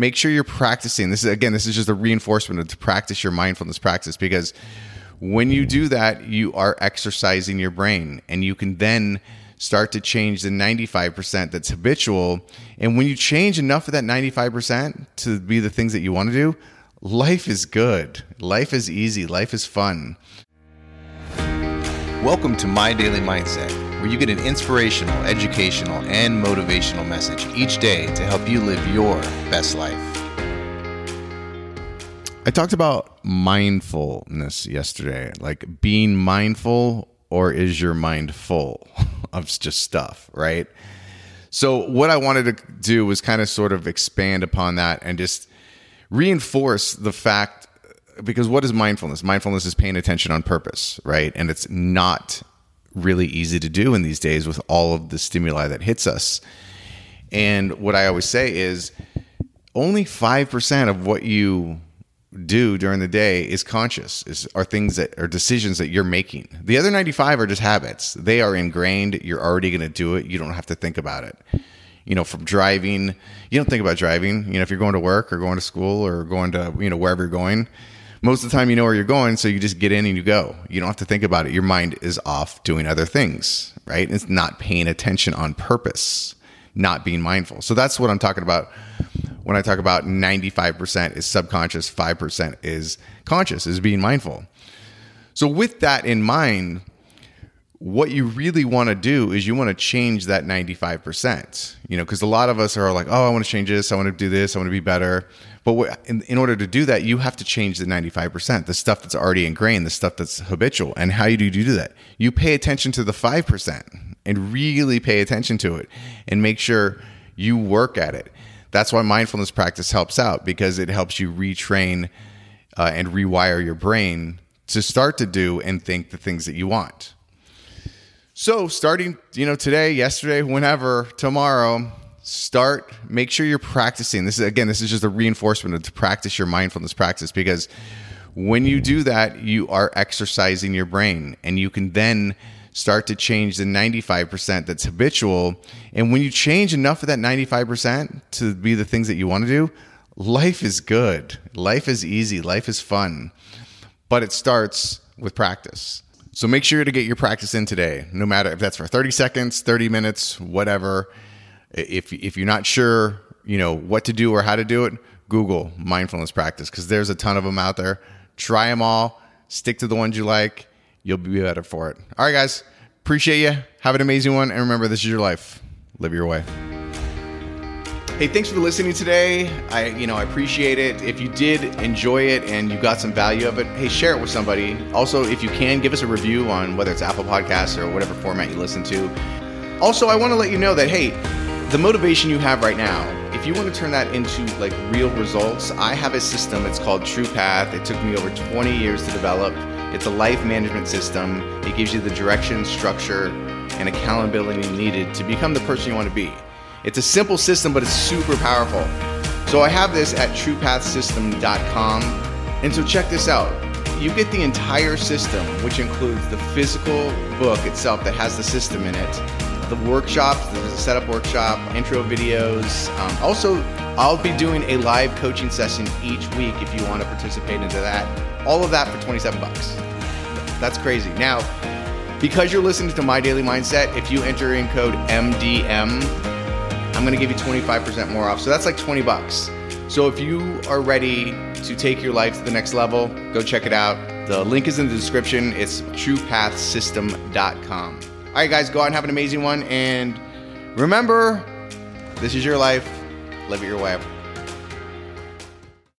make sure you're practicing. This is again, this is just a reinforcement to practice your mindfulness practice because when you do that, you are exercising your brain and you can then start to change the 95% that's habitual. And when you change enough of that 95% to be the things that you want to do, life is good. Life is easy. Life is fun. Welcome to My Daily Mindset, where you get an inspirational, educational, and motivational message each day to help you live your best life. I talked about mindfulness yesterday, like being mindful, or is your mind full of just stuff, right? So, what I wanted to do was kind of sort of expand upon that and just reinforce the fact because what is mindfulness? Mindfulness is paying attention on purpose, right? And it's not really easy to do in these days with all of the stimuli that hits us. And what I always say is only 5% of what you do during the day is conscious is are things that are decisions that you're making. The other 95 are just habits. They are ingrained. You're already going to do it. You don't have to think about it. You know from driving you don't think about driving. You know if you're going to work or going to school or going to you know wherever you're going most of the time you know where you're going so you just get in and you go. You don't have to think about it. Your mind is off doing other things right? It's not paying attention on purpose not being mindful. So that's what i'm talking about when I talk about 95% is subconscious, 5% is conscious, is being mindful. So, with that in mind, what you really want to do is you want to change that 95%. You know, because a lot of us are like, oh, I want to change this, I want to do this, I want to be better. But what, in, in order to do that, you have to change the 95%, the stuff that's already ingrained, the stuff that's habitual. And how do you do that? You pay attention to the 5% and really pay attention to it and make sure you work at it. That's why mindfulness practice helps out because it helps you retrain uh, and rewire your brain to start to do and think the things that you want. So, starting, you know, today, yesterday, whenever, tomorrow, start make sure you're practicing. This is again, this is just a reinforcement to practice your mindfulness practice because when you do that, you are exercising your brain and you can then start to change the 95% that's habitual. And when you change enough of that 95% to be the things that you want to do, life is good. Life is easy. Life is fun. But it starts with practice. So make sure to get your practice in today, no matter if that's for 30 seconds, 30 minutes, whatever. If, if you're not sure, you know, what to do or how to do it, Google mindfulness practice because there's a ton of them out there. Try them all, stick to the ones you like, you'll be better for it. All right, guys. Appreciate you. Have an amazing one. And remember, this is your life. Live your way. Hey, thanks for listening today. I, you know, I appreciate it. If you did enjoy it and you got some value of it, hey, share it with somebody. Also, if you can, give us a review on whether it's Apple Podcasts or whatever format you listen to. Also, I want to let you know that hey, the motivation you have right now, if you want to turn that into like real results, I have a system. It's called True Path. It took me over 20 years to develop. It's a life management system. It gives you the direction, structure, and accountability needed to become the person you want to be. It's a simple system, but it's super powerful. So I have this at truepathsystem.com. And so check this out. You get the entire system, which includes the physical book itself that has the system in it, the workshops, there's a setup workshop, intro videos. Um, also, I'll be doing a live coaching session each week if you want to participate into that. All of that for 27 bucks. That's crazy. Now, because you're listening to My Daily Mindset, if you enter in code MDM, I'm going to give you 25% more off. So that's like 20 bucks. So if you are ready to take your life to the next level, go check it out. The link is in the description. It's truepathsystem.com. All right, guys, go out and have an amazing one. And remember, this is your life. Live it your way.